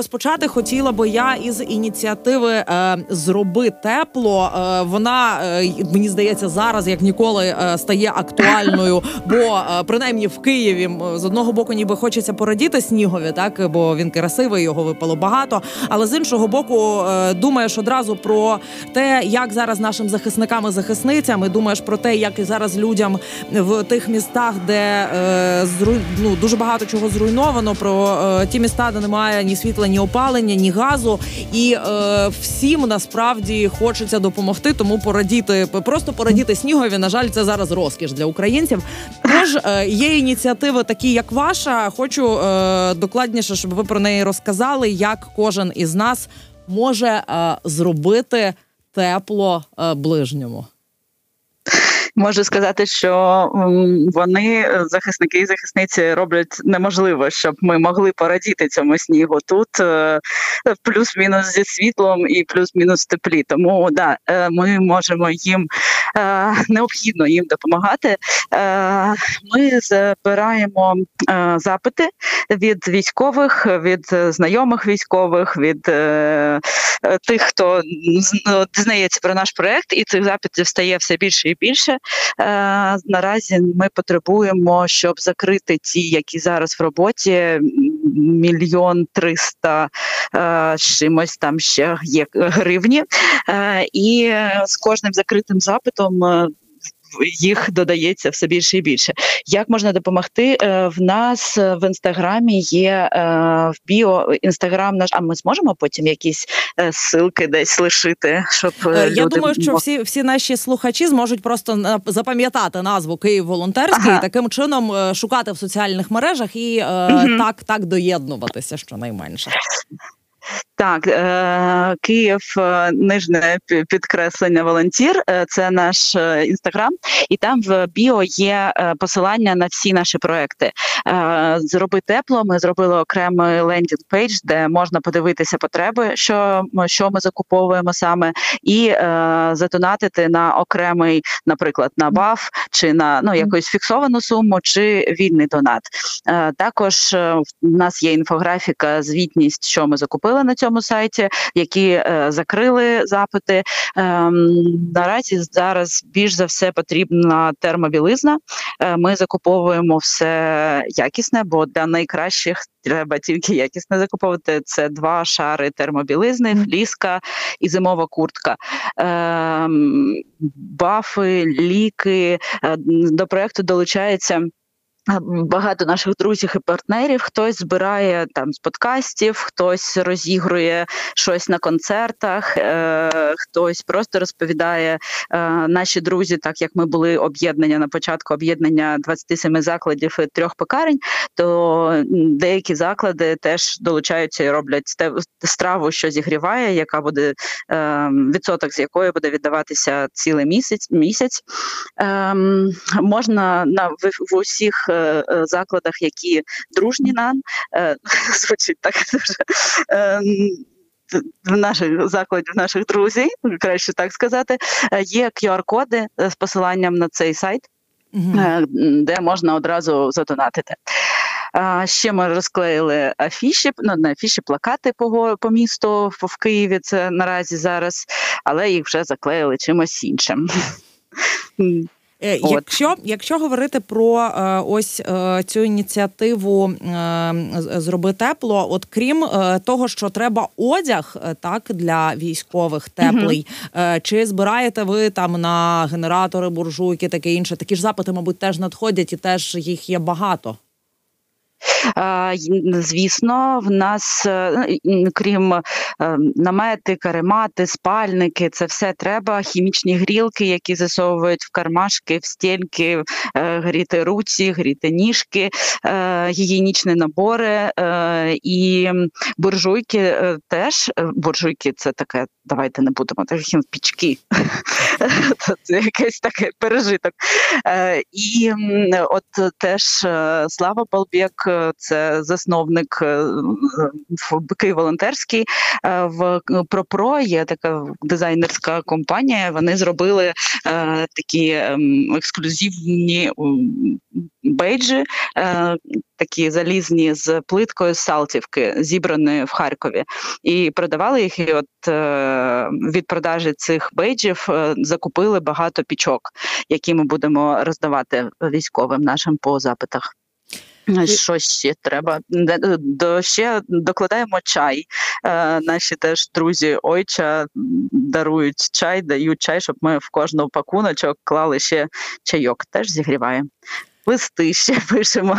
Розпочати хотіла би я із ініціативи е, зроби тепло. Е, вона е, мені здається зараз як ніколи е, стає актуальною. Бо е, принаймні в Києві з одного боку, ніби хочеться порадіти снігові, так бо він красивий, його випало багато. Але з іншого боку, е, думаєш одразу про те, як зараз нашим захисникам і захисницям, і думаєш про те, як і зараз людям в тих містах, де зру... ну, дуже багато чого зруйновано, про ті міста, де немає ні світла ні опалення, ні газу. І е, всім насправді хочеться допомогти, тому порадіти, просто порадіти снігові. На жаль, це зараз розкіш для українців. Тож е, є ініціативи, такі як ваша. Хочу е, докладніше, щоб ви про неї розказали, як кожен із нас може е, зробити тепло е, ближньому. Можу сказати, що вони, е, захисники і захисниці, роблять неможливо, щоб ми могли порадіти цьому снігу тут е, плюс-мінус зі світлом і плюс-мінус теплі. Тому да, е, ми можемо їм необхідно їм допомагати. Ми збираємо запити від військових, від знайомих військових, від тих, хто дізнається про наш проект, і цих запитів стає все більше і більше. Е, наразі ми потребуємо, щоб закрити ті, які зараз в роботі. Мільйон триста е, чимось там ще є гривні, е, і з кожним закритим запитом їх додається все більше і більше. Як можна допомогти? Е, в нас в інстаграмі є е, в біо інстаграм наш. А ми зможемо потім якісь е, ссылки десь лишити, щоб я люди... думаю, що всі всі наші слухачі зможуть просто запам'ятати назву Київ волонтерський ага. і таким чином шукати в соціальних мережах і угу. так так доєднуватися щонайменше. Так, е, Київ, е, нижне підкреслення волонтір. Е, це наш інстаграм, і там в біо є посилання на всі наші проекти. Зроби тепло. Ми зробили окремий landing page, де можна подивитися потреби, що що ми закуповуємо саме, і задонатити на окремий, наприклад, на ВАФ чи на ну якусь фіксовану суму, чи вільний донат. Також в нас є інфографіка, звітність, що ми закупили на цьому цьому сайті, які е, закрили запити. Е, наразі зараз більш за все потрібна термобілизна. Е, ми закуповуємо все якісне, бо для найкращих треба тільки якісне закуповувати. Це два шари термобілизни, фліска і зимова куртка. Е, бафи, ліки. Е, до проекту долучається. Багато наших друзів і партнерів хтось збирає там з подкастів, хтось розігрує щось на концертах, е, хтось просто розповідає е, наші друзі, так як ми були об'єднання на початку об'єднання 27 закладів і трьох пекарень, то деякі заклади теж долучаються і роблять страву, що зігріває, яка буде е, відсоток з якої буде віддаватися цілий місяць. Місяць е, можна на в, в усіх. Е, закладах, які дружні нам е, звучить так дуже. Ем, в наших закладів, наших друзів, краще так сказати, е, є QR-коди з посиланням на цей сайт, uh де можна одразу задонатити. Ще ми розклеїли афіші, ну не афіші, плакати по по місту в Києві. Це наразі зараз, але їх вже заклеїли чимось іншим. Е, якщо якщо говорити про е, ось е, цю ініціативу зроби тепло, от крім того, що треба одяг так для військових теплий, угу. чи збираєте ви там на генератори, буржуйки, таке інше? Такі ж запити, мабуть, теж надходять і теж їх є багато. Звісно, в нас, е, крім е, намети, каремати, спальники, це все треба. Хімічні грілки, які засовують в кармашки, в стільки, е, гріти руці, гріти ніжки, гігієнічні набори і буржуйки теж. Буржуйки це таке, давайте не будемо таким пічки. Це якийсь такий пережиток. І от теж Слава Балбєк це засновник е, Київ волонтерський. Е, в ProPro є така дизайнерська компанія. Вони зробили е, такі ем, ексклюзивні бейджі такі залізні з плиткою з Салтівки, зібраної в Харкові, і продавали їх. І от від продажі цих бейджів закупили багато пічок, які ми будемо роздавати військовим нашим по запитах. Що ще треба? До ще докладаємо чай. Е, Наші теж друзі ойча дарують чай, дають чай, щоб ми в кожну пакуночок клали ще чайок. Теж зігріваємо. Листи ще пишемо.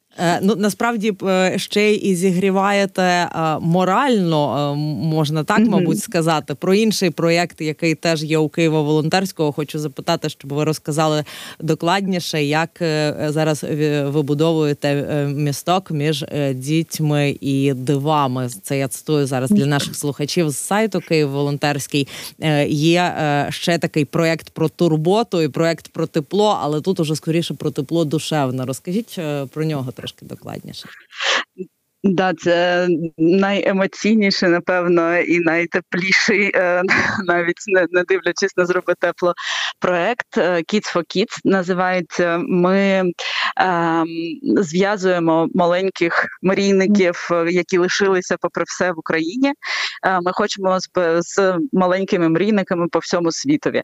ну насправді е, ще й зігріваєте е, морально, можна так, мабуть, сказати. Про інший проєкт, який теж є у Києва волонтерського. Хочу запитати, щоб ви розказали докладніше, як зараз вибудовуєте місток між дітьми і дивами. Це я цитую зараз для наших слухачів з сайту Київ волонтерський. Є ще такий проєкт про турботу і проєкт про тепло, але тут уже скоріше про тепло душевне. Розкажіть про нього трошки докладніше. Да, це найемоційніший, напевно, і найтепліший, е, навіть не дивлячись на зроби тепло проект е, Kids for Kids називається. Ми ем, зв'язуємо маленьких мрійників, які лишилися попри все в Україні. Е, ми хочемо з, з маленькими мрійниками по всьому світові.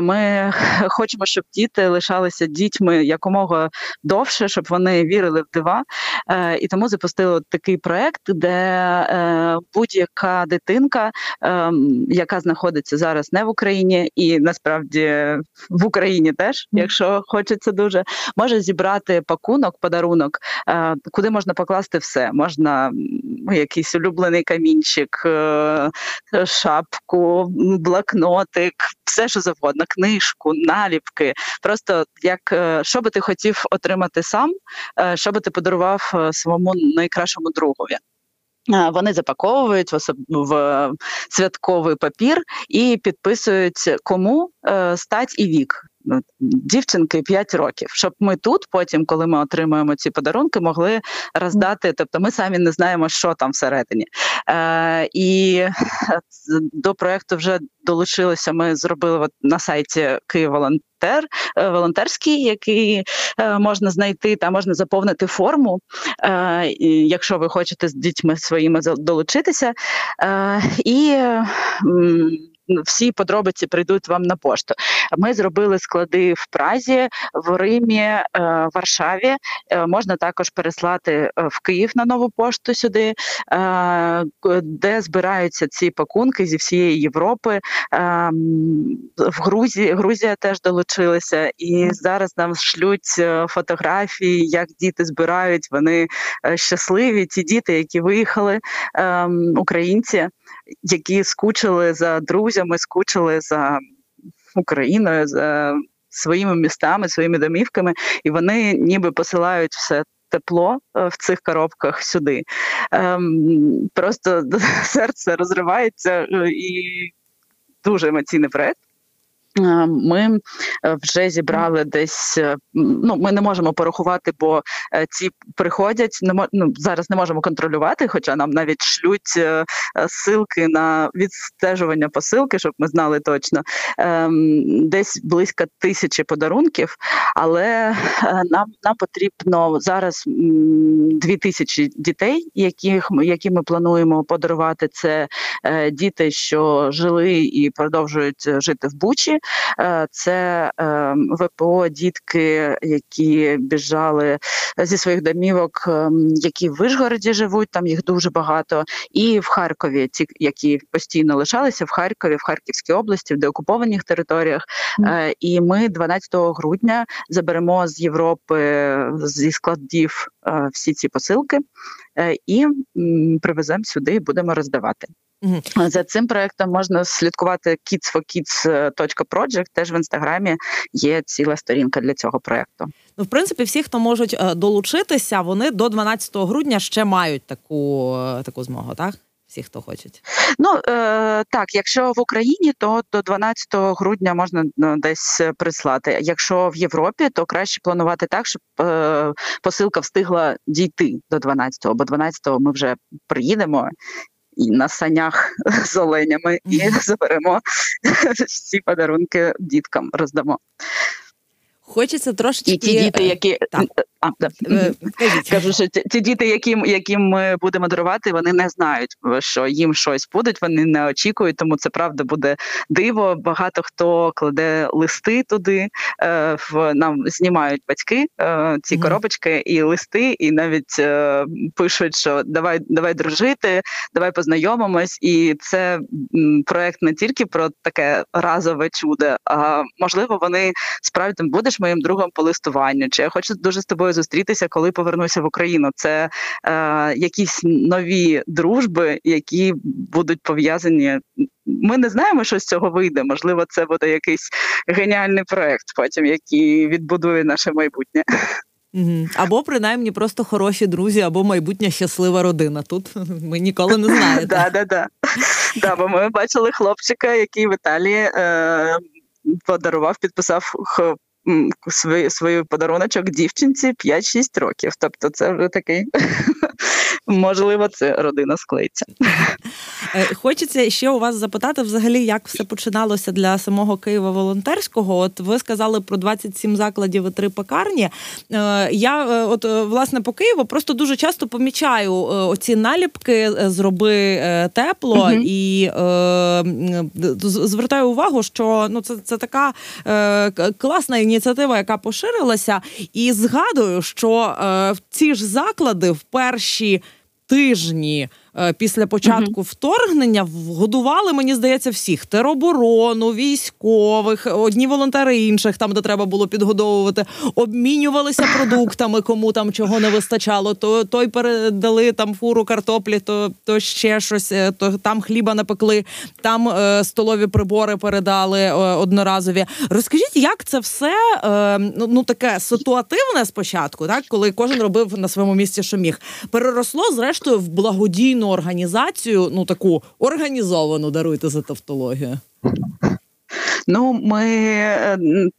Ми хочемо, щоб діти лишалися дітьми якомога довше, щоб вони вірили в дива, і тому запустили такий проект, де е, будь-яка дитинка, е, яка знаходиться зараз не в Україні, і насправді в Україні теж, якщо хочеться дуже, може зібрати пакунок, подарунок, е, куди можна покласти все. Можна якийсь улюблений камінчик, е, шапку, блокнотик, все що завгодно, книжку, наліпки. Просто як е, що би ти хотів отримати сам, е, що би ти подарував своєму найкращому другові. Вони запаковують в в святковий папір і підписують кому стать і вік. Ну, дівчинки 5 років, щоб ми тут, потім, коли ми отримуємо ці подарунки, могли роздати. Тобто, ми самі не знаємо, що там всередині. Е, І до проекту вже долучилися. Ми зробили от на сайті Київ волонтер. Е, волонтерський, який е, можна знайти, та можна заповнити форму, е, якщо ви хочете з дітьми своїми долучитися. Е, і всі подробиці прийдуть вам на пошту. Ми зробили склади в Празі, в Римі, е, Варшаві. Е, можна також переслати е, в Київ на нову пошту сюди, де збираються ці пакунки зі всієї Європи. В Грузії Грузія теж долучилася, і зараз нам шлють фотографії, як діти збирають. Вони щасливі. Ті діти, які виїхали, ем, українці, які скучили за друзями, скучили за Україною, за своїми містами, своїми домівками, і вони ніби посилають все. Тепло е, в цих коробках сюди. Ем, Просто серце розривається е, і дуже емоційний проект. Е, ми е, вже зібрали десь. Е, ну ми не можемо порахувати, бо ці приходять. Не ну, зараз не можемо контролювати, хоча нам навіть шлють силки на відстежування посилки, щоб ми знали точно. Ем, десь близько тисячі подарунків, але нам нам потрібно зараз дві тисячі дітей, яких які ми плануємо подарувати. Це діти, що жили і продовжують жити в Бучі. Е, це е, ВПО, дітки, які біжали зі своїх домівок, е, які в Вишгороді живуть, там їх дуже багато, і в Харкові, ті, які постійно лишалися в Харкові, в Харківській області, в деокупованих територіях. Mm. І ми 12 грудня заберемо з Європи зі складів всі ці посилки і привеземо сюди і будемо роздавати. За цим проектом можна слідкувати kidsforkids.project, Теж в інстаграмі є ціла сторінка для цього проекту. Ну, в принципі, всі, хто можуть е, долучитися, вони до 12 грудня ще мають таку е, таку змогу, так? Всі, хто хочуть. Ну е, так, якщо в Україні, то до 12 грудня можна десь прислати. Якщо в Європі, то краще планувати так, щоб е, посилка встигла дійти до 12-го, бо 12-го ми вже приїдемо і на санях з оленями, і заберемо всі подарунки діткам, роздамо. Хочеться трошечки... І ті діти, які так. А, да. кажу, що ті, ті діти, яким яким ми будемо дарувати, вони не знають, що їм щось будуть. Вони не очікують, тому це правда буде диво. Багато хто кладе листи туди. Е, в нам знімають батьки е, ці mm коробочки і листи, і навіть е, пишуть, що давай, давай дружити, давай познайомимось. І це м, проект не тільки про таке разове чудо, а можливо, вони справді будеш моїм другом по листуванню. Чи я хочу дуже з тобою зустрітися, коли повернуся в Україну? Це е, якісь нові дружби, які будуть пов'язані. Ми не знаємо, що з цього вийде. Можливо, це буде якийсь геніальний проект, потім який відбудує наше майбутнє. Або принаймні просто хороші друзі, або майбутня щаслива родина. Тут ми ніколи не знаєте. Да, да, да. Да, бо ми бачили хлопчика, який в Італії е, подарував, підписав свій, свій подаруночок дівчинці 5-6 років. Тобто, це вже такий можливо, це родина склеїться. Е, хочеться ще у вас запитати, взагалі, як все починалося для самого Києва волонтерського. От ви сказали про 27 закладів і три пекарні. Е, я е, от власне по Києву просто дуже часто помічаю оці наліпки зроби тепло угу. і е, звертаю увагу, що ну це це така е, класна ініціатива, яка поширилася, і згадую, що е, ці ж заклади в перші тижні після початку вторгнення годували, мені здається, всіх тероборону, військових, одні волонтери інших, там де треба було підгодовувати, обмінювалися продуктами, кому там чого не вистачало. То той передали там фуру картоплі, то то ще щось, е, то там хліба напекли, там е, столові прибори передали е, одноразові. Розкажіть, як це все е, ну, ну таке ситуативне спочатку, так коли кожен робив на своєму місці, що міг, переросло зрештою в благодійну організацію, ну таку організовану даруйте за тавтологію. Ну, ми е,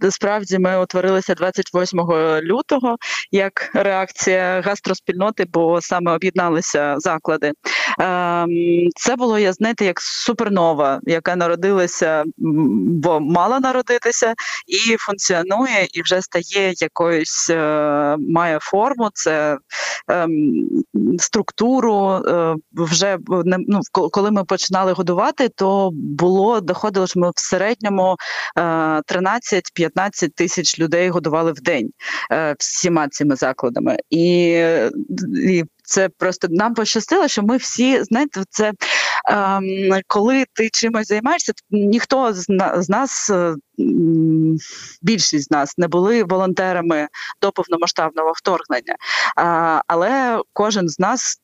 справді ми утворилися 28 лютого як реакція гастроспільноти, бо саме об'єдналися заклади. Ем, це було я знаєте, як супернова, яка народилася, бо мала народитися, і функціонує, і вже стає якоюсь, е, має форму. Це ем, структуру. Е, вже ну, коли ми починали годувати, то було доходило, що ми в середньому 13-15 тисяч людей годували в день е, всіма цими закладами, і, і це просто нам пощастило, що ми всі знаєте, це ем, коли ти чимось займаєшся, ніхто з, з нас. Е, більшість з нас не були волонтерами до повномасштабного вторгнення, але кожен з нас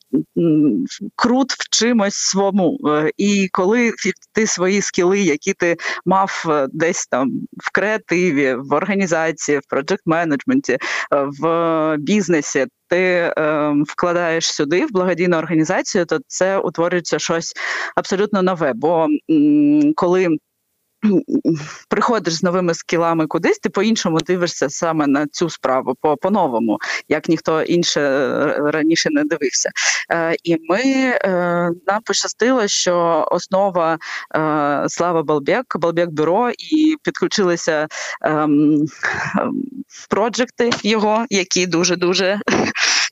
крут в чимось своєму. Е, і коли ти свої скіли, які ти мав е, десь там в креативі, в організації, в проджект менеджменті, в бізнесі, ти е, вкладаєш сюди в благодійну організацію, то це утворюється щось абсолютно нове. Бо м, коли Приходиш з новими скілами кудись, ти по-іншому дивишся саме на цю справу, по по-новому, як ніхто інше е, раніше не дивився. Е, І ми е, нам пощастило, що основа е, Слава Балбек, Балбек Бюро, і підключилися е, проджекти його, які дуже дуже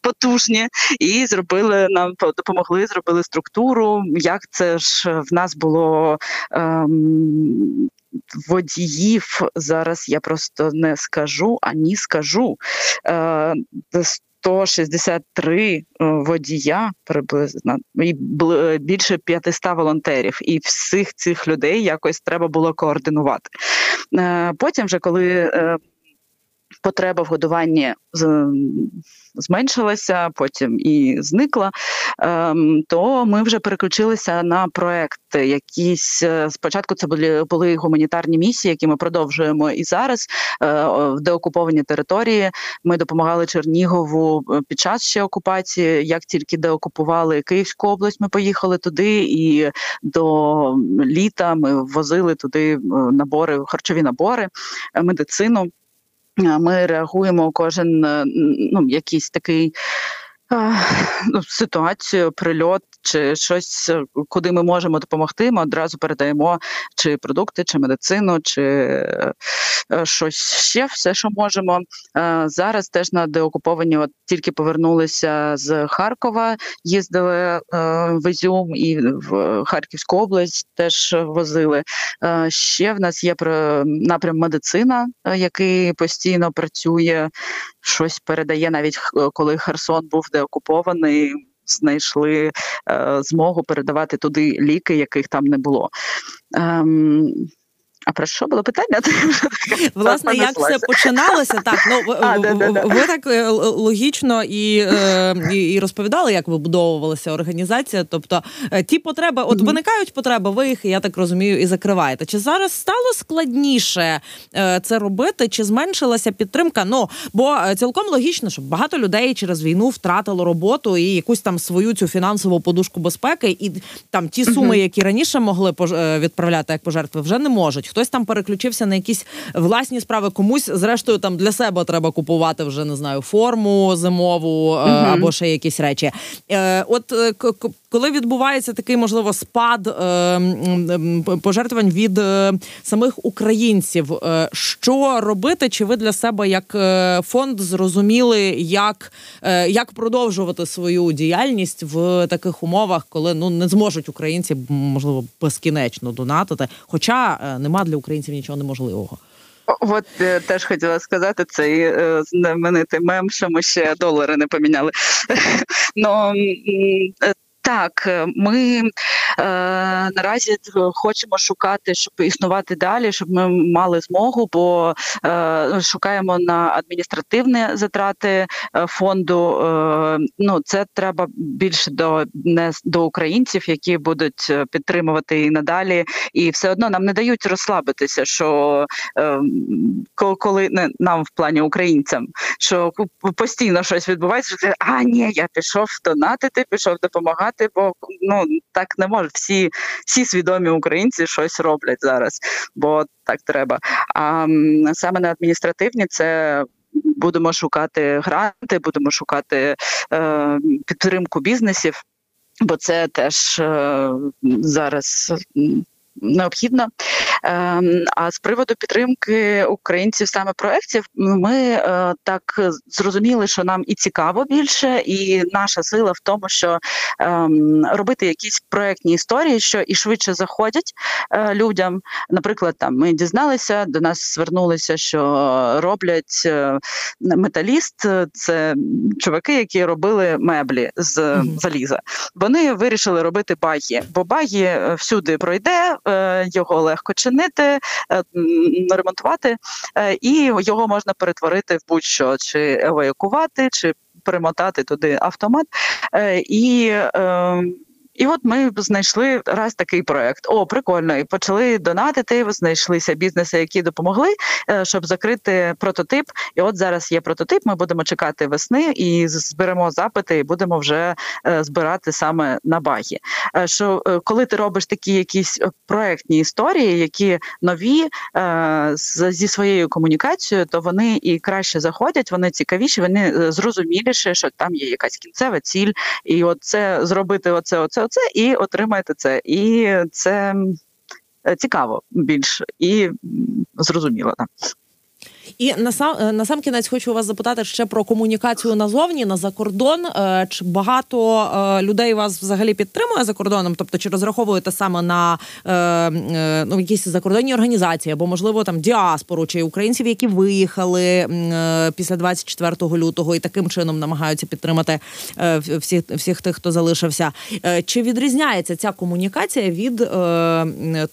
потужні, і зробили нам допомогли, зробили структуру. Як це ж в нас було ем, водіїв? Зараз я просто не скажу, ані скажу. Е, 163 е, водія приблизно і більше 500 волонтерів, і всіх цих людей якось треба було координувати. Е, потім, вже коли е, потреба в годуванні зменшилася, потім і зникла, ем, то ми вже переключилися на проекти. Якісь е, спочатку це були були гуманітарні місії, які ми продовжуємо і зараз е, в деокуповані території. Ми допомагали Чернігову е, під час ще окупації. Як тільки деокупували Київську область, ми поїхали туди, і до літа ми возили туди набори, харчові набори, медицину. Ми реагуємо кожен ну якийсь такий ситуацію, прильот чи щось, куди ми можемо допомогти. Ми одразу передаємо чи продукти, чи медицину, чи е, щось ще, все, що можемо. Е, зараз теж на деокуповані от тільки повернулися з Харкова, їздили е, в Ізюм і в Харківську область теж возили. Ще в нас є напрям медицина, який постійно працює, щось передає навіть коли Херсон був деокупований. Знайшли е, змогу передавати туди ліки, яких там не було. Ем, а про що було питання? Власне, як все починалося? Так, ну а, ви, да, да, ви так е, логічно і, е, розповідали, як вибудовувалася організація. Тобто е, ті потреби, от mm-hmm. виникають потреби, ви їх, я так розумію, і закриваєте. Чи зараз стало складніше це робити? Чи зменшилася підтримка? Ну бо цілком логічно, що багато людей через війну втратило роботу і якусь там свою цю фінансову подушку безпеки, і там ті суми, mm-hmm. які раніше могли відправляти як пожертви, вже не можуть хтось там переключився на якісь власні справи. Комусь, зрештою, там для себе треба купувати вже не знаю форму зимову угу. або ще якісь речі. Е, от е, коли відбувається такий можливо спад пожертвувань від самих українців, що робити? Чи ви для себе як фонд зрозуміли, як як продовжувати свою діяльність в таких умовах, коли ну не зможуть українці можливо безкінечно донатити? Хоча нема для українців нічого неможливого. От е, теж хотіла сказати цей е, знаменитий мем, що ми ще долари не поміняли. Ну так, е, ми е, наразі хочемо шукати, щоб існувати далі, щоб ми мали змогу, бо е, шукаємо на адміністративні затрати е, фонду. Е, ну це треба більше до не до українців, які будуть підтримувати і надалі, і все одно нам не дають розслабитися, що е, коли не нам в плані українцям, що постійно щось відбувається, що а ні, я пішов донатити, пішов допомагати бо ну так не може. Всі всі свідомі українці щось роблять зараз, бо так треба. А саме на адміністративні це. Будемо шукати гранти, будемо шукати е, підтримку бізнесів, бо це теж е, зараз необхідно. Ем, а з приводу підтримки українців саме проєктів, ми е, так зрозуміли, що нам і цікаво більше, і наша сила в тому, що ем, робити якісь проєктні історії, що і швидше заходять е, людям. Наприклад, там ми дізналися, до нас звернулися, що роблять е, металіст, це чуваки, які робили меблі з заліза. Вони вирішили робити багі, бо багі всюди пройде, його легко чинити, е, ремонтувати, е, і його можна перетворити в будь-що чи евакувати, чи примотати туди автомат. Е, і ем, і от ми знайшли раз такий проект. О, прикольно! І почали донатити. Знайшлися бізнеси, які допомогли, е, щоб закрити прототип. І от зараз є прототип. Ми будемо чекати весни і зберемо запити, і будемо вже е, збирати саме на багі. Е, що коли ти робиш такі якісь проектні історії, які нові зі своєю комунікацією, то вони і краще заходять, вони цікавіші, вони зрозуміліші, що там є якась кінцева ціль, і от це зробити оце, оце оце і отримаєте це. І це цікаво більш і зрозуміло. Так. І на сам е, на сам кінець хочу вас запитати ще про комунікацію назовні на закордон. Е, чи багато е, людей вас взагалі підтримує за кордоном? Тобто, чи розраховуєте саме на ну якісь закордонні організації або можливо там діаспору чи українців, які виїхали після 24 лютого і таким чином намагаються підтримати всіх всіх тих, хто залишився? Чи відрізняється ця комунікація від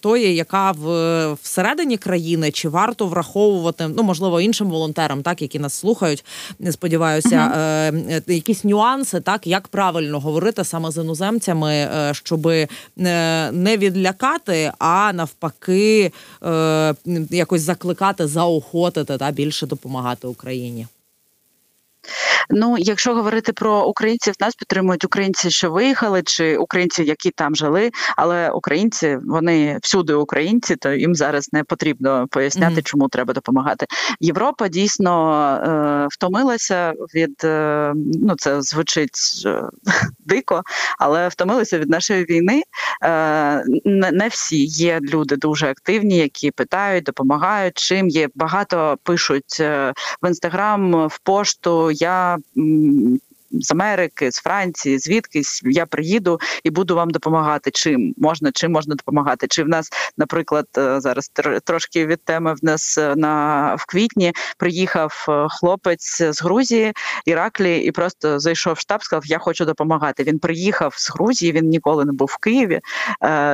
тої, яка в всередині країни, чи варто враховувати ну можливо? Можливо іншим волонтерам, так які нас слухають. Сподіваюся, uh-huh. е, якісь нюанси, так як правильно говорити саме з іноземцями, е, щоб е, не відлякати, а навпаки, е, якось закликати, заохотити та більше допомагати Україні. Ну, якщо говорити про українців, нас підтримують українці, що виїхали, чи українці, які там жили. Але українці вони всюди українці, то їм зараз не потрібно поясняти, mm-hmm. чому треба допомагати. Європа дійсно е, втомилася від е, ну це звучить е, дико, але втомилася від нашої війни. Е, не, не всі є люди дуже активні, які питають, допомагають. Чим є багато пишуть е, в інстаграм, в пошту. Я з Америки, з Франції, звідкись я приїду і буду вам допомагати. Чим можна, чим можна допомагати? Чи в нас, наприклад, е, зараз трошки від теми в нас е, на в квітні приїхав е, хлопець з Грузії, Іраклі, і просто зайшов в штаб, сказав: Я хочу допомагати. Він приїхав з Грузії, він ніколи не був в Києві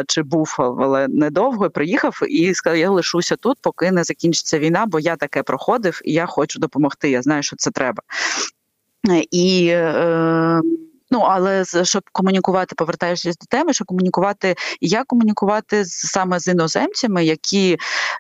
чи був, але недовго приїхав і сказав: Я лишуся тут, поки не закінчиться війна, бо я таке проходив і я хочу допомогти. Я знаю, що це треба. І е, Ну але щоб комунікувати, повертаючись до теми, щоб комунікувати, як комунікувати саме з іноземцями, які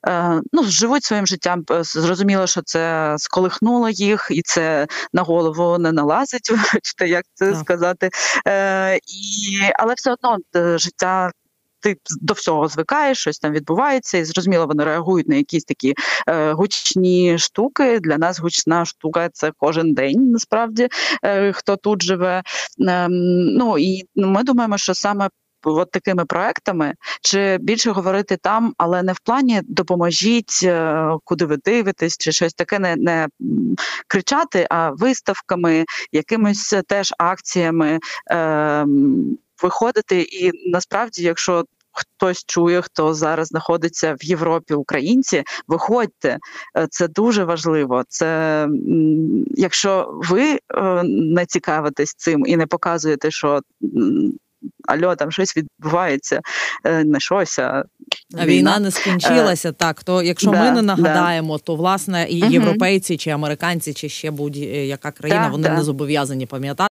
е, ну живуть своїм життям. Зрозуміло, що це сколихнуло їх, і це на голову не налазить. Вибачте, як це так. сказати, Е, і але все одно е, життя ти до всього звикаєш, щось там відбувається, і зрозуміло, вони реагують на якісь такі е, гучні штуки. Для нас гучна штука це кожен день, насправді е, хто тут живе. Е, ну і ми думаємо, що саме. От такими проектами чи більше говорити там, але не в плані допоможіть, е, куди ви дивитесь, чи щось таке не не кричати, а виставками, якимись теж акціями. Е, виходити. І насправді, якщо хтось чує, хто зараз знаходиться в Європі, українці, виходьте, е, це дуже важливо. Це якщо ви е, не цікавитесь цим і не показуєте, що альо, там щось відбувається, е, не щось, а а війна не скінчилася. Так то, якщо да, ми не нагадаємо, да. то власне і європейці, чи американці, чи ще будь-яка країна, да, вони не зобов'язані пам'ятати.